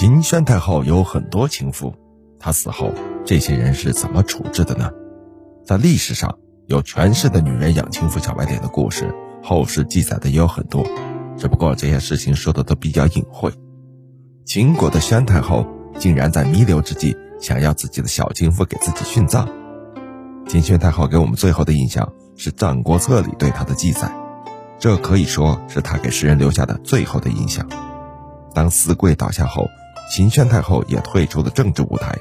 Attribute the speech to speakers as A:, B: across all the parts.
A: 秦宣太后有很多情妇，她死后这些人是怎么处置的呢？在历史上有权势的女人养情妇小白脸的故事，后世记载的也有很多，只不过这些事情说的都比较隐晦。秦国的宣太后竟然在弥留之际想要自己的小情妇给自己殉葬。秦宣太后给我们最后的印象是《战国策》里对她的记载，这可以说是她给世人留下的最后的印象。当四贵倒下后，秦宣太后也退出了政治舞台。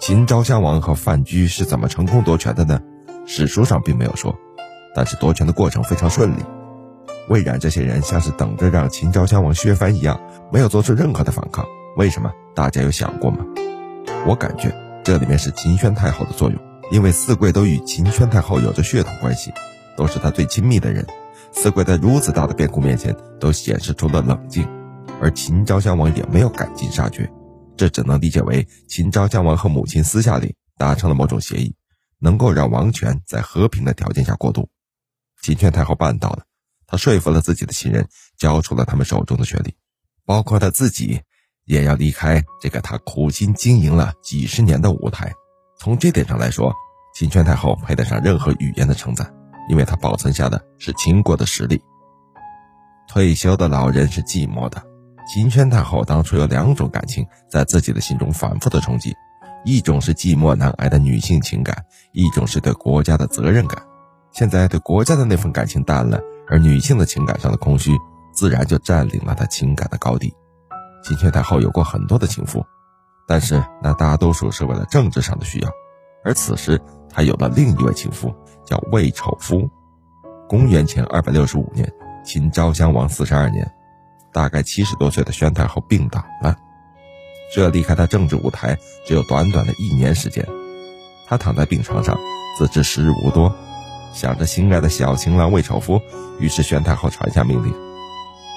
A: 秦昭襄王和范雎是怎么成功夺权的呢？史书上并没有说，但是夺权的过程非常顺利。魏冉这些人像是等着让秦昭襄王削藩一样，没有做出任何的反抗。为什么？大家有想过吗？我感觉这里面是秦宣太后的作用，因为四贵都与秦宣太后有着血统关系，都是他最亲密的人。四贵在如此大的变故面前，都显示出了冷静。而秦昭襄王也没有赶尽杀绝，这只能理解为秦昭襄王和母亲私下里达成了某种协议，能够让王权在和平的条件下过渡。秦宣太后办到了，她说服了自己的亲人，交出了他们手中的权力，包括她自己也要离开这个她苦心经营了几十年的舞台。从这点上来说，秦宣太后配得上任何语言的称赞，因为她保存下的是秦国的实力。退休的老人是寂寞的。秦宣太后当初有两种感情在自己的心中反复的冲击，一种是寂寞难挨的女性情感，一种是对国家的责任感。现在对国家的那份感情淡了，而女性的情感上的空虚自然就占领了她情感的高地。秦宣太后有过很多的情妇，但是那大多数是为了政治上的需要。而此时她有了另一位情夫，叫魏丑夫。公元前二百六十五年，秦昭襄王四十二年。大概七十多岁的宣太后病倒了，这离开她政治舞台只有短短的一年时间。她躺在病床上，自知时日无多，想着心爱的小情郎魏丑夫，于是宣太后传下命令：“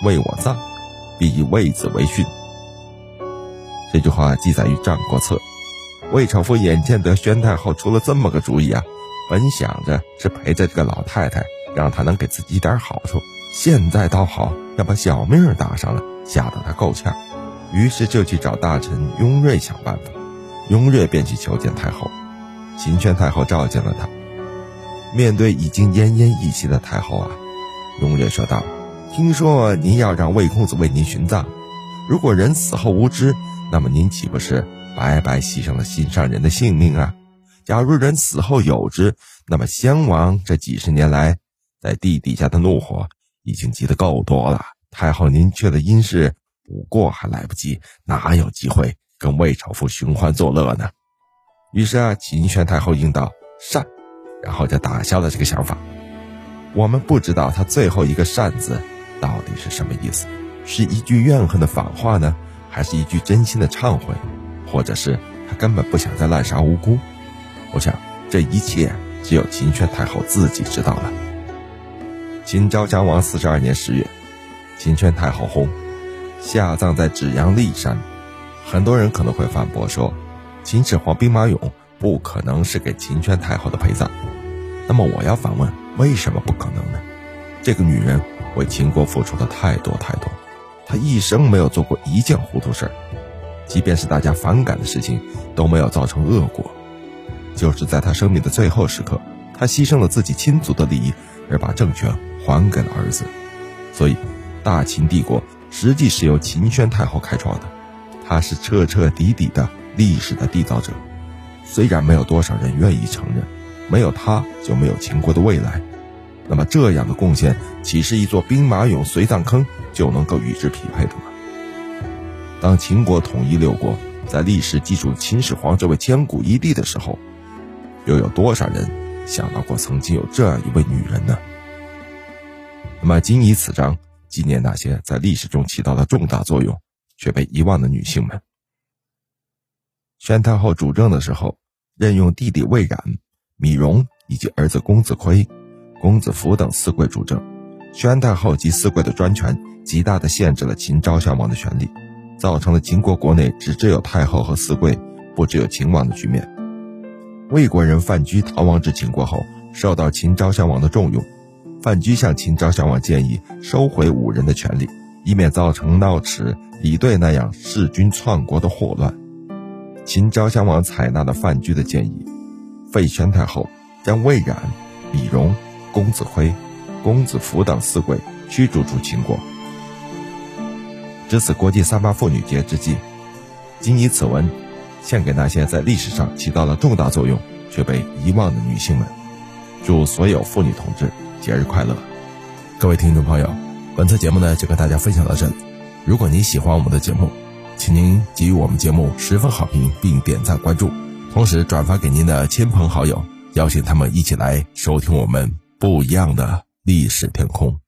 A: 为我葬，必以魏子为训。”这句话记载于《战国策》。魏丑夫眼见得宣太后出了这么个主意啊，本想着是陪着这个老太太，让她能给自己一点好处。现在倒好，要把小命搭上了，吓得他够呛，于是就去找大臣雍瑞想办法。雍瑞便去求见太后，秦宣太后召见了他。面对已经奄奄一息的太后啊，雍瑞说道：“听说您要让魏公子为您殉葬，如果人死后无知，那么您岂不是白白牺牲了心上人的性命啊？假如人死后有知，那么襄王这几十年来在地底下的怒火。”已经积得够多了，太后您却的阴事，不过还来不及，哪有机会跟魏朝夫寻欢作乐呢？于是啊，秦宣太后应道善，然后就打消了这个想法。我们不知道他最后一个善字到底是什么意思，是一句怨恨的反话呢，还是一句真心的忏悔，或者是他根本不想再滥杀无辜？我想这一切只有秦宣太后自己知道了。秦昭襄王四十二年十月，秦宣太后薨，下葬在芷阳骊山。很多人可能会反驳说，秦始皇兵马俑不可能是给秦宣太后的陪葬。那么我要反问，为什么不可能呢？这个女人为秦国付出的太多太多，她一生没有做过一件糊涂事儿，即便是大家反感的事情都没有造成恶果。就是在她生命的最后时刻，她牺牲了自己亲族的利益，而把政权。还给了儿子，所以大秦帝国实际是由秦宣太后开创的，她是彻彻底底的历史的缔造者。虽然没有多少人愿意承认，没有她就没有秦国的未来。那么这样的贡献，岂是一座兵马俑、随葬坑就能够与之匹配的吗？当秦国统一六国，在历史记住秦始皇这位千古一帝的时候，又有多少人想到过曾经有这样一位女人呢？那么，仅以此章纪念那些在历史中起到了重大作用却被遗忘的女性们。宣太后主政的时候，任用弟弟魏冉、米荣以及儿子公子亏、公子扶等四贵主政。宣太后及四贵的专权，极大的限制了秦昭襄王的权力，造成了秦国国内只只有太后和四贵，不只有秦王的局面。魏国人范雎逃亡至秦国后，受到秦昭襄王的重用。范雎向秦昭襄王建议收回五人的权利，以免造成闹齿李队那样弑君篡国的祸乱。秦昭襄王采纳了范雎的建议，废宣太后，将魏冉、李荣、公子辉、公子扶等四贵驱逐出秦国。值此国际三八妇女节之际，谨以此文献给那些在历史上起到了重大作用却被遗忘的女性们。祝所有妇女同志节日快乐！各位听众朋友，本次节目呢就跟大家分享到这里。如果您喜欢我们的节目，请您给予我们节目十分好评，并点赞关注，同时转发给您的亲朋好友，邀请他们一起来收听我们不一样的历史天空。